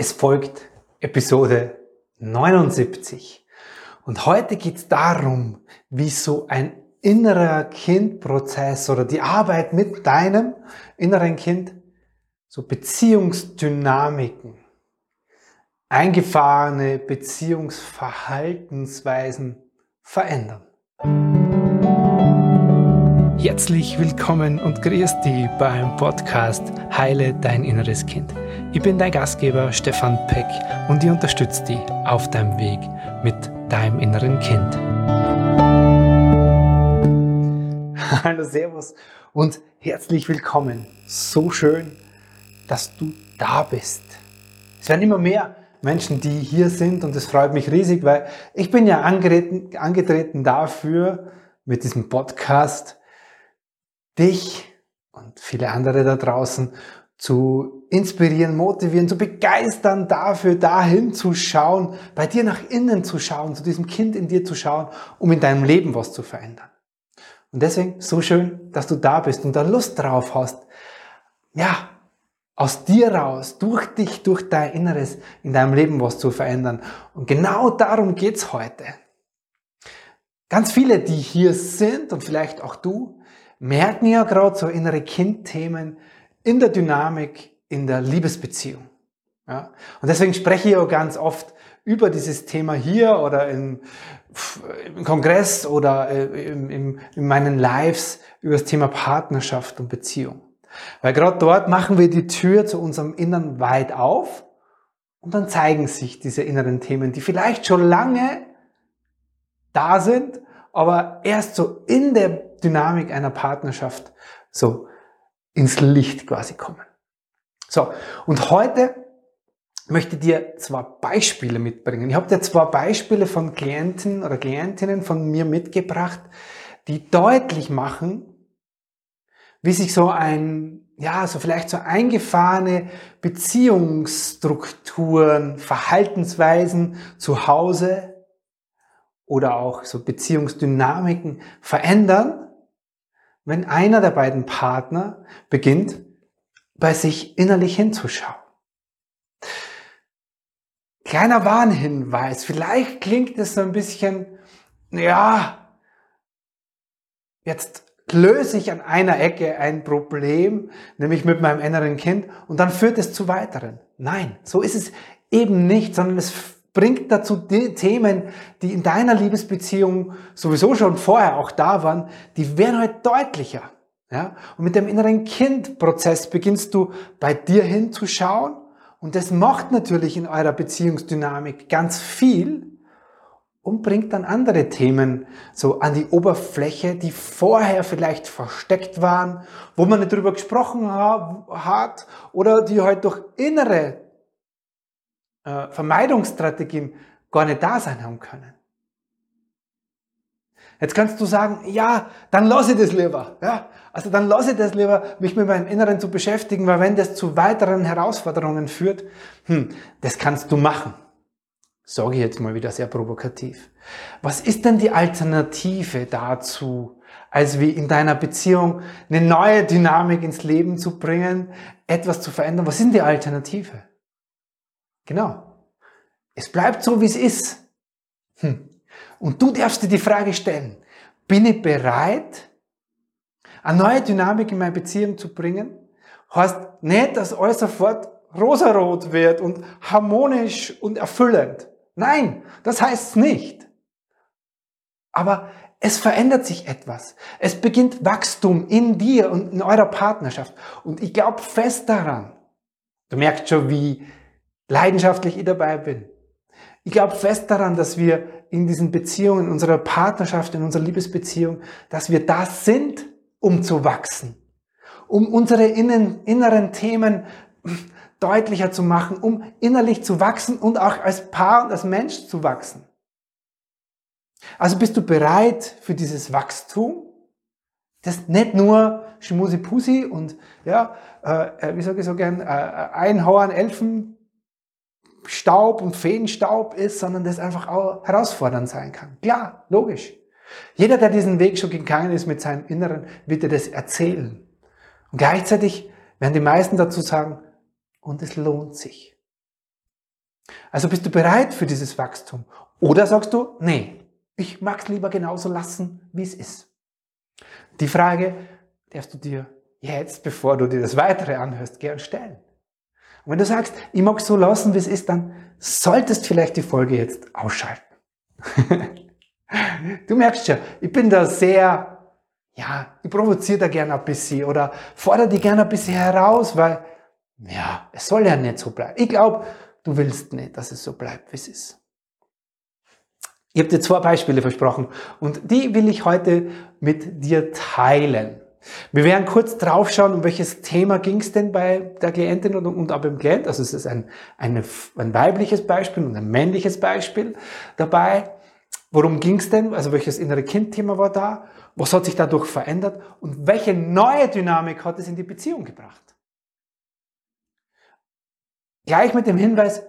Es folgt Episode 79. Und heute geht es darum, wie so ein innerer Kindprozess oder die Arbeit mit deinem inneren Kind so Beziehungsdynamiken, eingefahrene Beziehungsverhaltensweisen verändern. Herzlich willkommen und grüß dich beim Podcast Heile dein inneres Kind. Ich bin dein Gastgeber Stefan Peck und ich unterstütze dich auf deinem Weg mit deinem inneren Kind. Hallo, Servus und herzlich willkommen. So schön, dass du da bist. Es werden immer mehr Menschen, die hier sind und es freut mich riesig, weil ich bin ja angetreten, angetreten dafür mit diesem Podcast, dich und viele andere da draußen zu inspirieren, motivieren, zu begeistern dafür, dahin zu schauen, bei dir nach innen zu schauen, zu diesem Kind in dir zu schauen, um in deinem Leben was zu verändern. Und deswegen so schön, dass du da bist und da Lust drauf hast, ja, aus dir raus, durch dich, durch dein Inneres in deinem Leben was zu verändern. Und genau darum geht's heute. Ganz viele, die hier sind und vielleicht auch du, merken ja gerade so innere Kindthemen in der Dynamik, in der Liebesbeziehung. Ja? Und deswegen spreche ich auch ganz oft über dieses Thema hier oder im, im Kongress oder äh, in, in, in meinen Lives über das Thema Partnerschaft und Beziehung. Weil gerade dort machen wir die Tür zu unserem Innern weit auf und dann zeigen sich diese inneren Themen, die vielleicht schon lange da sind, aber erst so in der Dynamik einer Partnerschaft so ins Licht quasi kommen. So, und heute möchte dir zwei Beispiele mitbringen. Ich habe dir zwei Beispiele von Klienten oder Klientinnen von mir mitgebracht, die deutlich machen, wie sich so ein, ja, so vielleicht so eingefahrene Beziehungsstrukturen, Verhaltensweisen zu Hause oder auch so Beziehungsdynamiken verändern, wenn einer der beiden Partner beginnt, bei sich innerlich hinzuschauen. Kleiner Warnhinweis, vielleicht klingt es so ein bisschen, ja, jetzt löse ich an einer Ecke ein Problem, nämlich mit meinem inneren Kind, und dann führt es zu weiteren. Nein, so ist es eben nicht, sondern es bringt dazu die Themen, die in deiner Liebesbeziehung sowieso schon vorher auch da waren, die werden heute deutlicher. Ja? Und mit dem inneren Kind-Prozess beginnst du bei dir hinzuschauen und das macht natürlich in eurer Beziehungsdynamik ganz viel und bringt dann andere Themen so an die Oberfläche, die vorher vielleicht versteckt waren, wo man nicht drüber gesprochen hat oder die heute durch innere äh, Vermeidungsstrategien gar nicht da sein haben können. Jetzt kannst du sagen, ja, dann lasse ich das lieber. Ja, also dann lasse ich das lieber, mich mit meinem Inneren zu beschäftigen, weil wenn das zu weiteren Herausforderungen führt, hm, das kannst du machen. Sage ich jetzt mal wieder sehr provokativ. Was ist denn die Alternative dazu, als wie in deiner Beziehung eine neue Dynamik ins Leben zu bringen, etwas zu verändern? Was denn die Alternative? Genau. Es bleibt so, wie es ist. Hm. Und du darfst dir die Frage stellen, bin ich bereit, eine neue Dynamik in meine Beziehung zu bringen? Heißt nicht, dass alles sofort rosarot wird und harmonisch und erfüllend. Nein, das heißt es nicht. Aber es verändert sich etwas. Es beginnt Wachstum in dir und in eurer Partnerschaft. Und ich glaube fest daran, du merkst schon, wie leidenschaftlich ich dabei bin. Ich glaube fest daran, dass wir in diesen Beziehungen, in unserer Partnerschaft, in unserer Liebesbeziehung, dass wir da sind, um zu wachsen, um unsere inneren Themen deutlicher zu machen, um innerlich zu wachsen und auch als Paar und als Mensch zu wachsen. Also bist du bereit für dieses Wachstum, das nicht nur Schmusi-Pusi und ja, äh, wie sage ich so gern, äh, Einhorn, Elfen, Staub und Feenstaub ist, sondern das einfach auch herausfordernd sein kann. Klar, logisch. Jeder, der diesen Weg schon gegangen ist mit seinem Inneren, wird dir das erzählen. Und gleichzeitig werden die meisten dazu sagen, und es lohnt sich. Also bist du bereit für dieses Wachstum? Oder sagst du, nee, ich mag es lieber genauso lassen, wie es ist. Die Frage darfst du dir jetzt, bevor du dir das Weitere anhörst, gern stellen. Und wenn du sagst, ich mag es so lassen, wie es ist, dann solltest vielleicht die Folge jetzt ausschalten. du merkst schon, ich bin da sehr, ja, ich provoziere da gerne ein bisschen oder fordere die gerne ein bisschen heraus, weil, ja, es soll ja nicht so bleiben. Ich glaube, du willst nicht, dass es so bleibt, wie es ist. Ich habe dir zwei Beispiele versprochen und die will ich heute mit dir teilen. Wir werden kurz draufschauen, um welches Thema ging es denn bei der Klientin und, und auch beim Klient. Also es ist ein, eine, ein weibliches Beispiel und ein männliches Beispiel dabei. Worum ging es denn? Also welches innere Kindthema war da? Was hat sich dadurch verändert? Und welche neue Dynamik hat es in die Beziehung gebracht? Gleich mit dem Hinweis,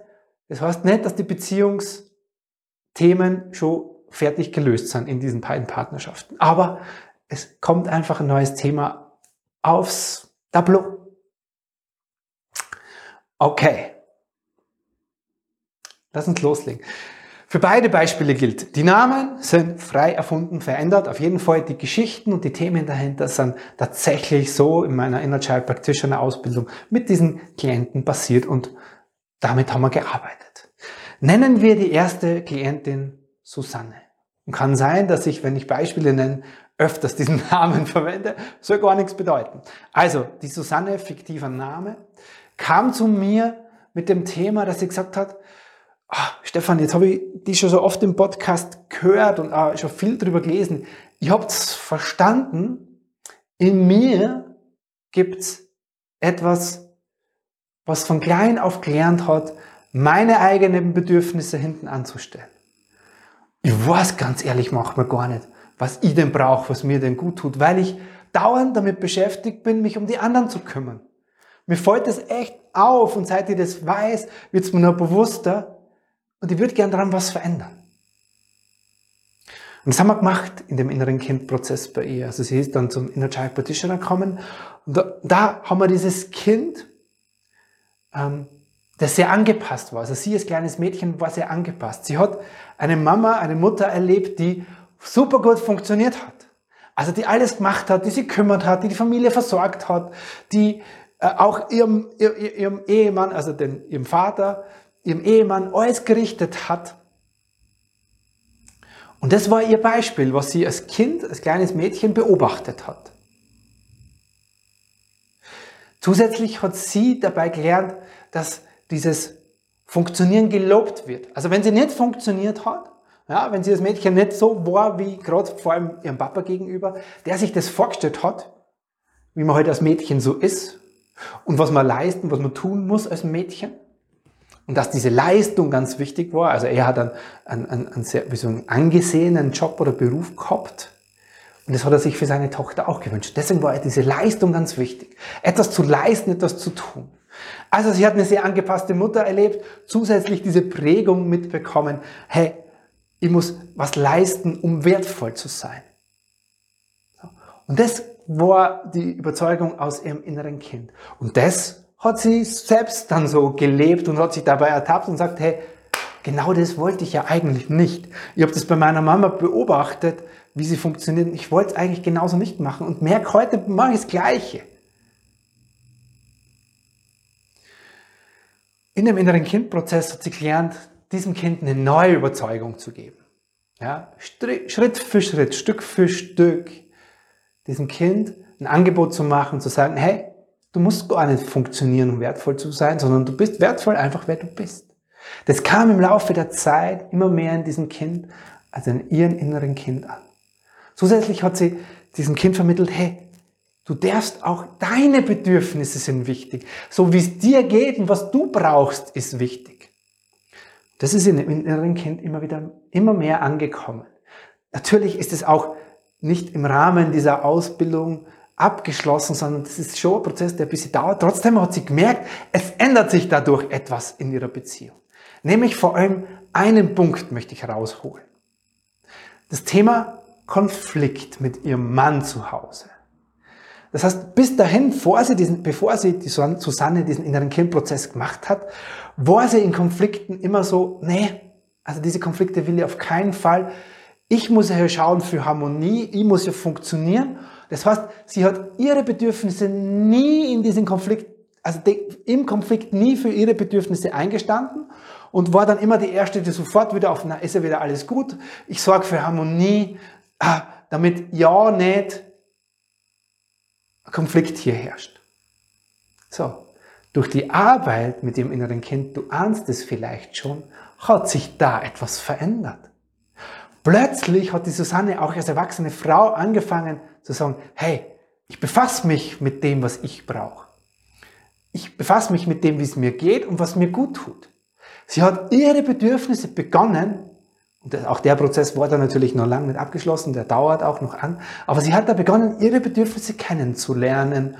das heißt nicht, dass die Beziehungsthemen schon fertig gelöst sind in diesen beiden Partnerschaften. Aber es kommt einfach ein neues Thema aufs Tableau. Okay. Lass uns loslegen. Für beide Beispiele gilt, die Namen sind frei erfunden, verändert. Auf jeden Fall die Geschichten und die Themen dahinter sind tatsächlich so in meiner Inner Child Practitioner Ausbildung mit diesen Klienten passiert und damit haben wir gearbeitet. Nennen wir die erste Klientin Susanne. Und kann sein, dass ich, wenn ich Beispiele nenne, öfters diesen Namen verwende, soll gar nichts bedeuten. Also, die Susanne, fiktiver Name, kam zu mir mit dem Thema, dass sie gesagt hat, ah, Stefan, jetzt habe ich die schon so oft im Podcast gehört und auch schon viel drüber gelesen. Ich habe es verstanden, in mir gibt's etwas, was von klein auf gelernt hat, meine eigenen Bedürfnisse hinten anzustellen. Ich weiß ganz ehrlich manchmal gar nicht, was ich denn brauche, was mir denn gut tut, weil ich dauernd damit beschäftigt bin, mich um die anderen zu kümmern. Mir fällt das echt auf und seit ich das weiß, wird es mir noch bewusster, und ich würde gern daran was verändern. Und das haben wir gemacht in dem inneren Kindprozess bei ihr. Also sie ist dann zum Inner Child Practitioner gekommen. Und da, da haben wir dieses Kind, ähm, das sehr angepasst war. Also sie als kleines Mädchen war sehr angepasst. Sie hat eine Mama, eine Mutter erlebt, die super gut funktioniert hat. Also die alles gemacht hat, die sie kümmert hat, die die Familie versorgt hat, die äh, auch ihrem, ihrem, ihrem Ehemann, also den, ihrem Vater, ihrem Ehemann alles gerichtet hat. Und das war ihr Beispiel, was sie als Kind, als kleines Mädchen beobachtet hat. Zusätzlich hat sie dabei gelernt, dass dieses Funktionieren gelobt wird. Also wenn sie nicht funktioniert hat, ja, wenn sie das Mädchen nicht so war, wie gerade vor allem ihrem Papa gegenüber, der sich das vorgestellt hat, wie man heute halt als Mädchen so ist und was man leisten, was man tun muss als Mädchen, und dass diese Leistung ganz wichtig war. Also er hat einen, einen, einen sehr wie so einen angesehenen Job oder Beruf gehabt. Und das hat er sich für seine Tochter auch gewünscht. Deswegen war diese Leistung ganz wichtig. Etwas zu leisten, etwas zu tun. Also sie hat eine sehr angepasste Mutter erlebt, zusätzlich diese Prägung mitbekommen, hey, ich muss was leisten, um wertvoll zu sein. Und das war die Überzeugung aus ihrem inneren Kind. Und das hat sie selbst dann so gelebt und hat sich dabei ertappt und sagt, hey, genau das wollte ich ja eigentlich nicht. Ich habe das bei meiner Mama beobachtet, wie sie funktioniert. Ich wollte es eigentlich genauso nicht machen und merke, heute mache ich das Gleiche. In dem inneren Kindprozess hat sie gelernt, diesem Kind eine neue Überzeugung zu geben. Ja, Schritt für Schritt, Stück für Stück, diesem Kind ein Angebot zu machen, zu sagen, hey, Du musst gar nicht funktionieren, um wertvoll zu sein, sondern du bist wertvoll einfach, wer du bist. Das kam im Laufe der Zeit immer mehr in diesem Kind, also in ihrem inneren Kind an. Zusätzlich hat sie diesem Kind vermittelt, hey, du darfst auch deine Bedürfnisse sind wichtig. So wie es dir geht und was du brauchst, ist wichtig. Das ist in dem inneren Kind immer wieder, immer mehr angekommen. Natürlich ist es auch nicht im Rahmen dieser Ausbildung abgeschlossen, sondern das ist schon ein Prozess, der ein bisschen dauert. Trotzdem hat sie gemerkt, es ändert sich dadurch etwas in ihrer Beziehung. Nämlich vor allem einen Punkt möchte ich herausholen. Das Thema Konflikt mit ihrem Mann zu Hause. Das heißt, bis dahin, bevor sie diesen, bevor sie die Susanne diesen inneren Kindprozess gemacht hat, war sie in Konflikten immer so, nee, also diese Konflikte will ich auf keinen Fall. Ich muss ja schauen für Harmonie, ich muss ja funktionieren. Das heißt, sie hat ihre Bedürfnisse nie in diesen Konflikt, also im Konflikt nie für ihre Bedürfnisse eingestanden und war dann immer die Erste, die sofort wieder auf, na, ist ja wieder alles gut, ich sorge für Harmonie, ah, damit ja nicht Konflikt hier herrscht. So, durch die Arbeit mit dem inneren Kind, du ahnst es vielleicht schon, hat sich da etwas verändert. Plötzlich hat die Susanne auch als erwachsene Frau angefangen zu sagen, hey, ich befasse mich mit dem, was ich brauche. Ich befasse mich mit dem, wie es mir geht und was mir gut tut. Sie hat ihre Bedürfnisse begonnen, und auch der Prozess war da natürlich noch lange nicht abgeschlossen, der dauert auch noch an, aber sie hat da begonnen, ihre Bedürfnisse kennenzulernen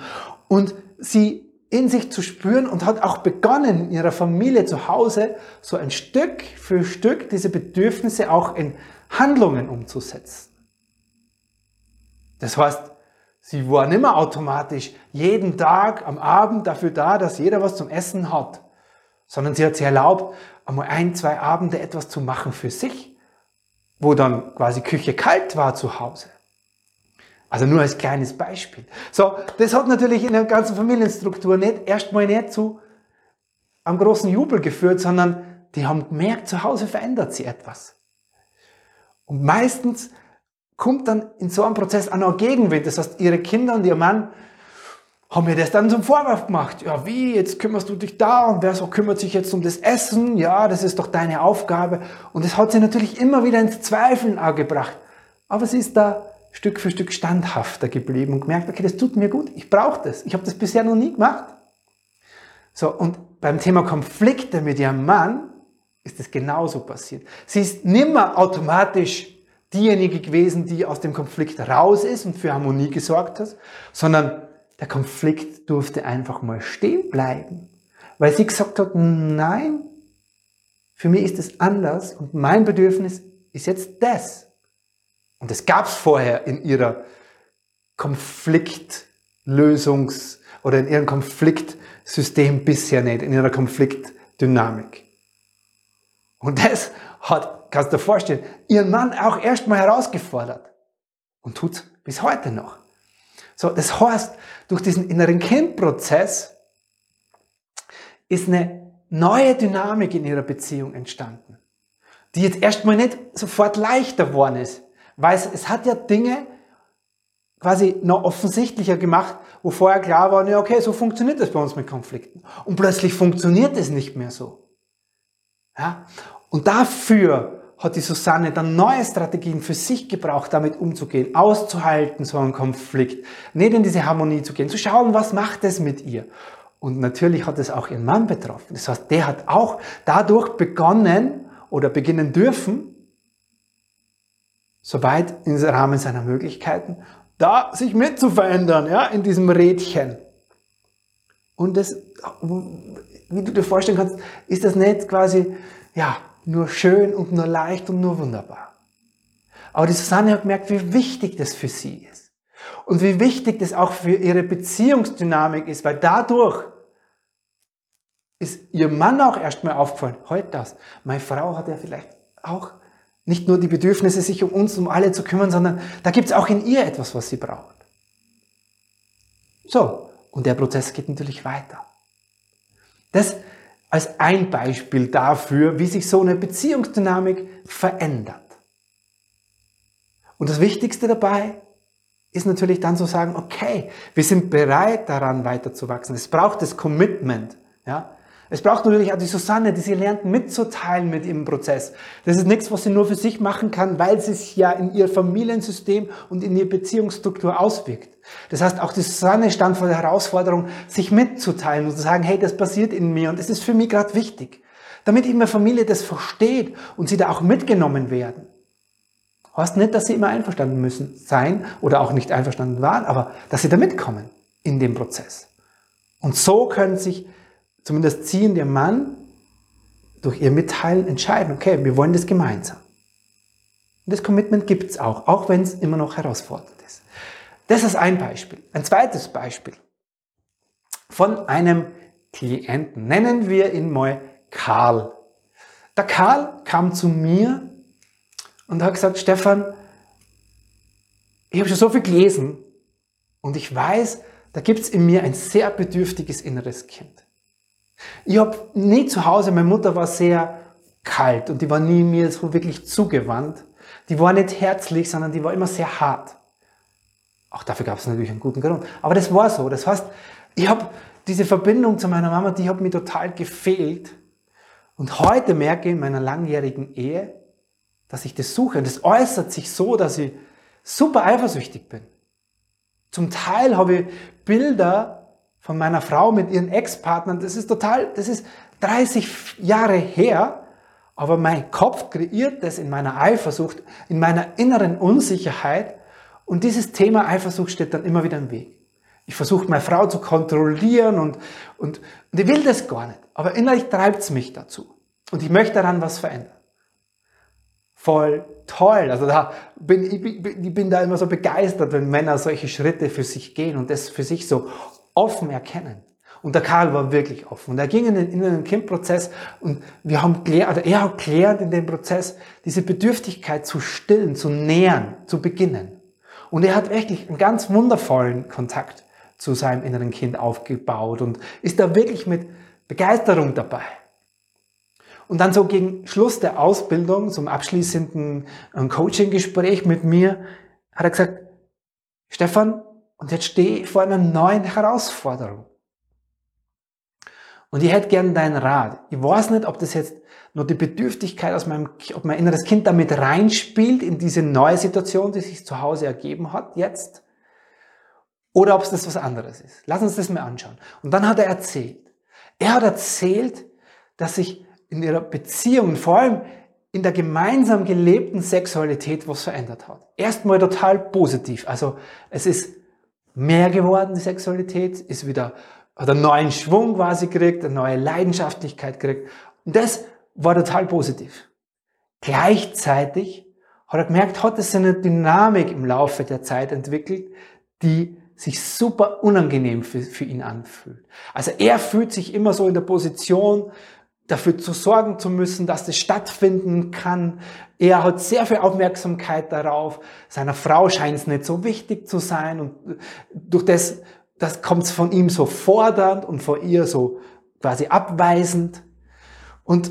und sie in sich zu spüren und hat auch begonnen, in ihrer Familie zu Hause so ein Stück für Stück diese Bedürfnisse auch in Handlungen umzusetzen. Das heißt, sie war nicht mehr automatisch jeden Tag am Abend dafür da, dass jeder was zum Essen hat, sondern sie hat sich erlaubt, einmal ein, zwei Abende etwas zu machen für sich, wo dann quasi Küche kalt war zu Hause. Also nur als kleines Beispiel. So, das hat natürlich in der ganzen Familienstruktur nicht, erstmal nicht zu einem großen Jubel geführt, sondern die haben gemerkt, zu Hause verändert sie etwas. Und meistens kommt dann in so einem Prozess auch noch Gegenwind. Das heißt, ihre Kinder und ihr Mann haben mir das dann zum Vorwurf gemacht. Ja, wie, jetzt kümmerst du dich da und wer so kümmert sich jetzt um das Essen? Ja, das ist doch deine Aufgabe. Und das hat sie natürlich immer wieder ins Zweifeln auch gebracht. Aber sie ist da Stück für Stück standhafter geblieben und gemerkt, okay, das tut mir gut, ich brauche das. Ich habe das bisher noch nie gemacht. So, und beim Thema Konflikte mit ihrem Mann ist es genauso passiert. Sie ist nimmer automatisch diejenige gewesen, die aus dem Konflikt raus ist und für Harmonie gesorgt hat, sondern der Konflikt durfte einfach mal stehen bleiben, weil sie gesagt hat, nein, für mich ist es anders und mein Bedürfnis ist jetzt das. Und das gab es vorher in ihrer Konfliktlösungs- oder in ihrem Konfliktsystem bisher nicht, in ihrer Konfliktdynamik. Und das hat, kannst du dir vorstellen, ihren Mann auch erstmal herausgefordert und tut bis heute noch. So, das heißt, durch diesen inneren Kindprozess ist eine neue Dynamik in ihrer Beziehung entstanden, die jetzt erstmal nicht sofort leichter geworden ist, weil es, es hat ja Dinge quasi noch offensichtlicher gemacht, wo vorher klar war, ja, okay, so funktioniert das bei uns mit Konflikten. Und plötzlich funktioniert es nicht mehr so. Ja? Und dafür hat die Susanne dann neue Strategien für sich gebraucht, damit umzugehen, auszuhalten, so einen Konflikt, nicht in diese Harmonie zu gehen, zu schauen, was macht es mit ihr. Und natürlich hat es auch ihren Mann betroffen. Das heißt, der hat auch dadurch begonnen oder beginnen dürfen, soweit im Rahmen seiner Möglichkeiten, da sich mit zu verändern, ja, in diesem Rädchen. Und das, wie du dir vorstellen kannst, ist das nicht quasi, ja, nur schön und nur leicht und nur wunderbar. Aber die Susanne hat gemerkt, wie wichtig das für sie ist. Und wie wichtig das auch für ihre Beziehungsdynamik ist, weil dadurch ist ihr Mann auch erstmal aufgefallen, heute das. Meine Frau hat ja vielleicht auch nicht nur die Bedürfnisse, sich um uns, um alle zu kümmern, sondern da gibt es auch in ihr etwas, was sie braucht. So, und der Prozess geht natürlich weiter. Das als ein Beispiel dafür, wie sich so eine Beziehungsdynamik verändert. Und das Wichtigste dabei ist natürlich dann zu sagen, okay, wir sind bereit daran weiterzuwachsen. Es braucht das Commitment. Ja? Es braucht natürlich auch die Susanne, die sie lernt mitzuteilen mit ihrem Prozess. Das ist nichts, was sie nur für sich machen kann, weil sie sich ja in ihr Familiensystem und in ihre Beziehungsstruktur auswirkt. Das heißt, auch die Susanne stand vor der Herausforderung, sich mitzuteilen und zu sagen, hey, das passiert in mir und es ist für mich gerade wichtig. Damit immer Familie das versteht und sie da auch mitgenommen werden. Heißt nicht, dass sie immer einverstanden müssen sein oder auch nicht einverstanden waren, aber dass sie da mitkommen in dem Prozess. Und so können sich zumindest sie und ihr Mann durch ihr Mitteilen entscheiden, okay, wir wollen das gemeinsam. Und das Commitment gibt es auch, auch wenn es immer noch herausfordernd ist. Das ist ein Beispiel. Ein zweites Beispiel von einem Klienten. Nennen wir ihn mal Karl. Der Karl kam zu mir und hat gesagt, Stefan, ich habe schon so viel gelesen und ich weiß, da gibt es in mir ein sehr bedürftiges inneres Kind. Ich habe nie zu Hause, meine Mutter war sehr kalt und die war nie mir so wirklich zugewandt. Die war nicht herzlich, sondern die war immer sehr hart. Auch dafür gab es natürlich einen guten Grund. Aber das war so. Das heißt, ich habe diese Verbindung zu meiner Mama, die hat mir total gefehlt. Und heute merke ich in meiner langjährigen Ehe, dass ich das suche. Und das äußert sich so, dass ich super eifersüchtig bin. Zum Teil habe ich Bilder von meiner Frau mit ihren Ex-Partnern. Das ist total, das ist 30 Jahre her. Aber mein Kopf kreiert das in meiner Eifersucht, in meiner inneren Unsicherheit. Und dieses Thema Eifersucht steht dann immer wieder im Weg. Ich versuche meine Frau zu kontrollieren und, und, und ich will das gar nicht. Aber innerlich treibt es mich dazu. Und ich möchte daran was verändern. Voll toll. Also da bin ich, bin, ich bin da immer so begeistert, wenn Männer solche Schritte für sich gehen und das für sich so offen erkennen. Und der Karl war wirklich offen. Und er ging in den inneren Kindprozess und wir haben gelernt, oder er hat gelernt in dem Prozess, diese Bedürftigkeit zu stillen, zu nähern, zu beginnen. Und er hat wirklich einen ganz wundervollen Kontakt zu seinem inneren Kind aufgebaut und ist da wirklich mit Begeisterung dabei. Und dann so gegen Schluss der Ausbildung, zum abschließenden ähm, Coaching-Gespräch mit mir, hat er gesagt, Stefan, und jetzt stehe ich vor einer neuen Herausforderung. Und ich hätte gern deinen Rat. Ich weiß nicht, ob das jetzt nur die Bedürftigkeit aus meinem, ob mein inneres Kind damit reinspielt in diese neue Situation, die sich zu Hause ergeben hat jetzt, oder ob es das was anderes ist. Lass uns das mal anschauen. Und dann hat er erzählt. Er hat erzählt, dass sich in ihrer Beziehung, vor allem in der gemeinsam gelebten Sexualität was verändert hat. Erstmal total positiv. Also es ist mehr geworden, die Sexualität, ist wieder, hat einen neuen Schwung quasi gekriegt, eine neue Leidenschaftlichkeit gekriegt. Und das war total positiv. Gleichzeitig hat er gemerkt, hat es eine Dynamik im Laufe der Zeit entwickelt, die sich super unangenehm für, für ihn anfühlt. Also er fühlt sich immer so in der Position, dafür zu sorgen zu müssen, dass das stattfinden kann. Er hat sehr viel Aufmerksamkeit darauf. Seiner Frau scheint es nicht so wichtig zu sein und durch das, das kommt es von ihm so fordernd und von ihr so quasi abweisend. Und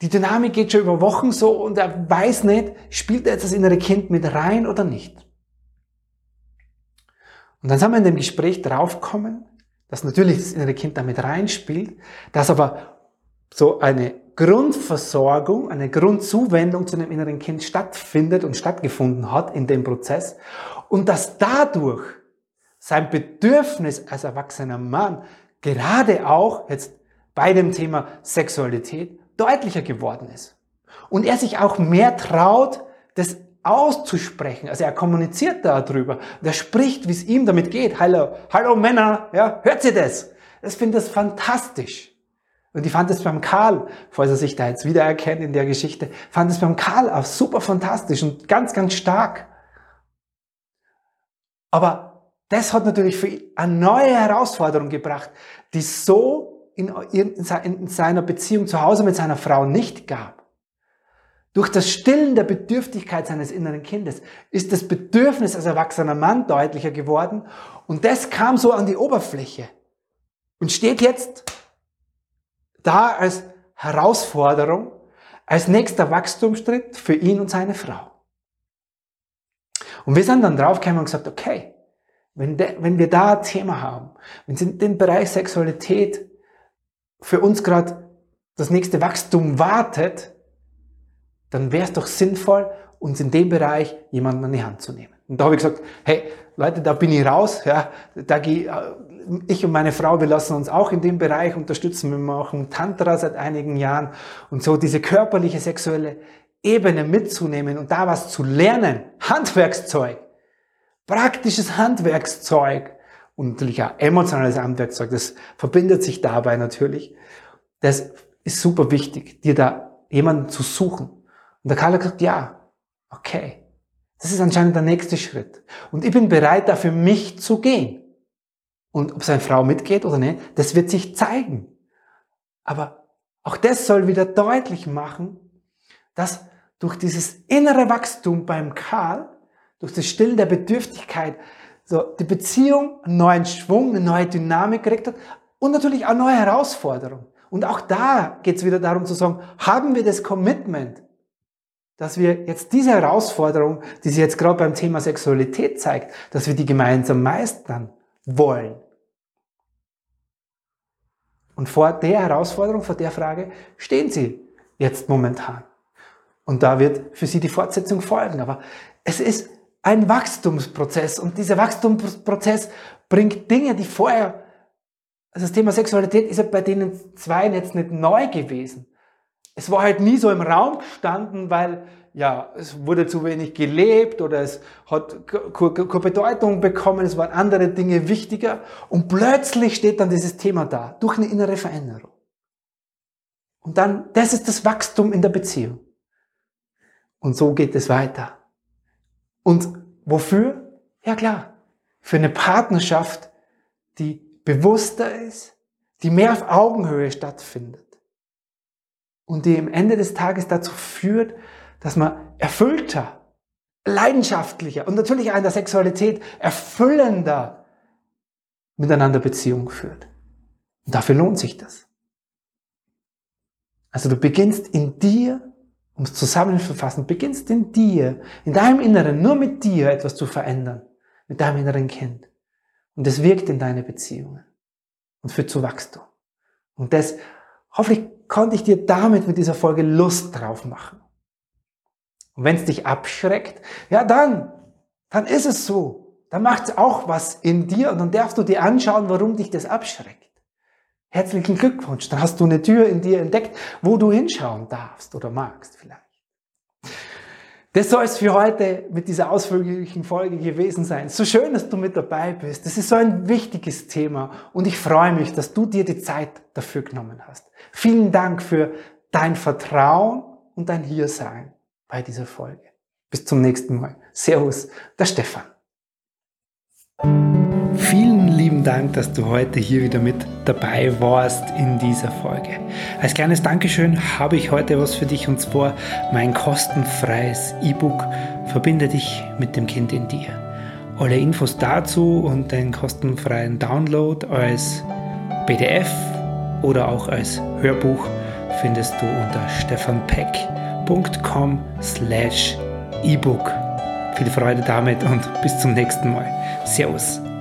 die Dynamik geht schon über Wochen so und er weiß nicht, spielt er jetzt das innere Kind mit rein oder nicht. Und dann sind wir in dem Gespräch draufgekommen, dass natürlich das innere Kind damit reinspielt, dass aber so eine Grundversorgung, eine Grundzuwendung zu dem inneren Kind stattfindet und stattgefunden hat in dem Prozess und dass dadurch sein Bedürfnis als erwachsener Mann gerade auch jetzt bei dem Thema Sexualität deutlicher geworden ist. Und er sich auch mehr traut, das auszusprechen. Also er kommuniziert darüber. Und er spricht, wie es ihm damit geht. Hallo, hallo Männer, ja, hört ihr das? Das finde ich fantastisch. Und ich fand es beim Karl, falls er sich da jetzt wiedererkennt in der Geschichte, fand es beim Karl auch super fantastisch und ganz, ganz stark. Aber das hat natürlich für ihn eine neue Herausforderung gebracht, die so in, in seiner Beziehung zu Hause mit seiner Frau nicht gab. Durch das Stillen der Bedürftigkeit seines inneren Kindes ist das Bedürfnis als erwachsener Mann deutlicher geworden und das kam so an die Oberfläche und steht jetzt da als Herausforderung, als nächster Wachstumsschritt für ihn und seine Frau. Und wir sind dann draufgekommen und gesagt, okay, wenn, de, wenn wir da ein Thema haben, wenn es in den Bereich Sexualität für uns gerade das nächste Wachstum wartet, dann wäre es doch sinnvoll, uns in dem Bereich jemanden an die Hand zu nehmen. Und da habe ich gesagt, hey, Leute, da bin ich raus, ja, da gehe ich und meine Frau, wir lassen uns auch in dem Bereich unterstützen. Wir machen Tantra seit einigen Jahren und so diese körperliche, sexuelle Ebene mitzunehmen und da was zu lernen. Handwerkszeug. Praktisches Handwerkszeug. Und natürlich auch emotionales Handwerkszeug. Das verbindet sich dabei natürlich. Das ist super wichtig, dir da jemanden zu suchen. Und der Karl hat gesagt, ja, okay. Das ist anscheinend der nächste Schritt. Und ich bin bereit, dafür mich zu gehen. Und ob seine Frau mitgeht oder nicht, das wird sich zeigen. Aber auch das soll wieder deutlich machen, dass durch dieses innere Wachstum beim Karl, durch das Stillen der Bedürftigkeit, so die Beziehung einen neuen Schwung, eine neue Dynamik gekriegt hat und natürlich auch neue Herausforderungen. Und auch da geht es wieder darum zu sagen, haben wir das Commitment, dass wir jetzt diese Herausforderung, die sich jetzt gerade beim Thema Sexualität zeigt, dass wir die gemeinsam meistern wollen. Und vor der Herausforderung, vor der Frage stehen Sie jetzt momentan. Und da wird für Sie die Fortsetzung folgen. Aber es ist ein Wachstumsprozess und dieser Wachstumsprozess bringt Dinge, die vorher, also das Thema Sexualität ist ja bei denen zwei jetzt nicht neu gewesen. Es war halt nie so im Raum gestanden, weil ja, es wurde zu wenig gelebt oder es hat keine Bedeutung bekommen, es waren andere Dinge wichtiger und plötzlich steht dann dieses Thema da, durch eine innere Veränderung. Und dann, das ist das Wachstum in der Beziehung. Und so geht es weiter. Und wofür? Ja klar, für eine Partnerschaft, die bewusster ist, die mehr auf Augenhöhe stattfindet und die am Ende des Tages dazu führt, dass man erfüllter, leidenschaftlicher und natürlich auch in der Sexualität erfüllender miteinander Beziehung führt. Und dafür lohnt sich das. Also du beginnst in dir, um es zusammenzufassen, beginnst in dir, in deinem Inneren, nur mit dir etwas zu verändern, mit deinem inneren Kind. Und es wirkt in deine Beziehungen und führt zu Wachstum. Und das, hoffentlich konnte ich dir damit mit dieser Folge Lust drauf machen. Und wenn es dich abschreckt, ja dann, dann ist es so. Dann macht es auch was in dir und dann darfst du dir anschauen, warum dich das abschreckt. Herzlichen Glückwunsch, dann hast du eine Tür in dir entdeckt, wo du hinschauen darfst oder magst vielleicht. Das soll es für heute mit dieser ausführlichen Folge gewesen sein. So schön, dass du mit dabei bist. Das ist so ein wichtiges Thema und ich freue mich, dass du dir die Zeit dafür genommen hast. Vielen Dank für dein Vertrauen und dein Hiersein bei dieser Folge. Bis zum nächsten Mal. Servus, der Stefan. Vielen lieben Dank, dass du heute hier wieder mit dabei warst in dieser Folge. Als kleines Dankeschön habe ich heute was für dich und zwar mein kostenfreies E-Book Verbinde dich mit dem Kind in dir. Alle Infos dazu und den kostenfreien Download als PDF oder auch als Hörbuch findest du unter stefanpeck.com slash ebook. Viel Freude damit und bis zum nächsten Mal. Servus.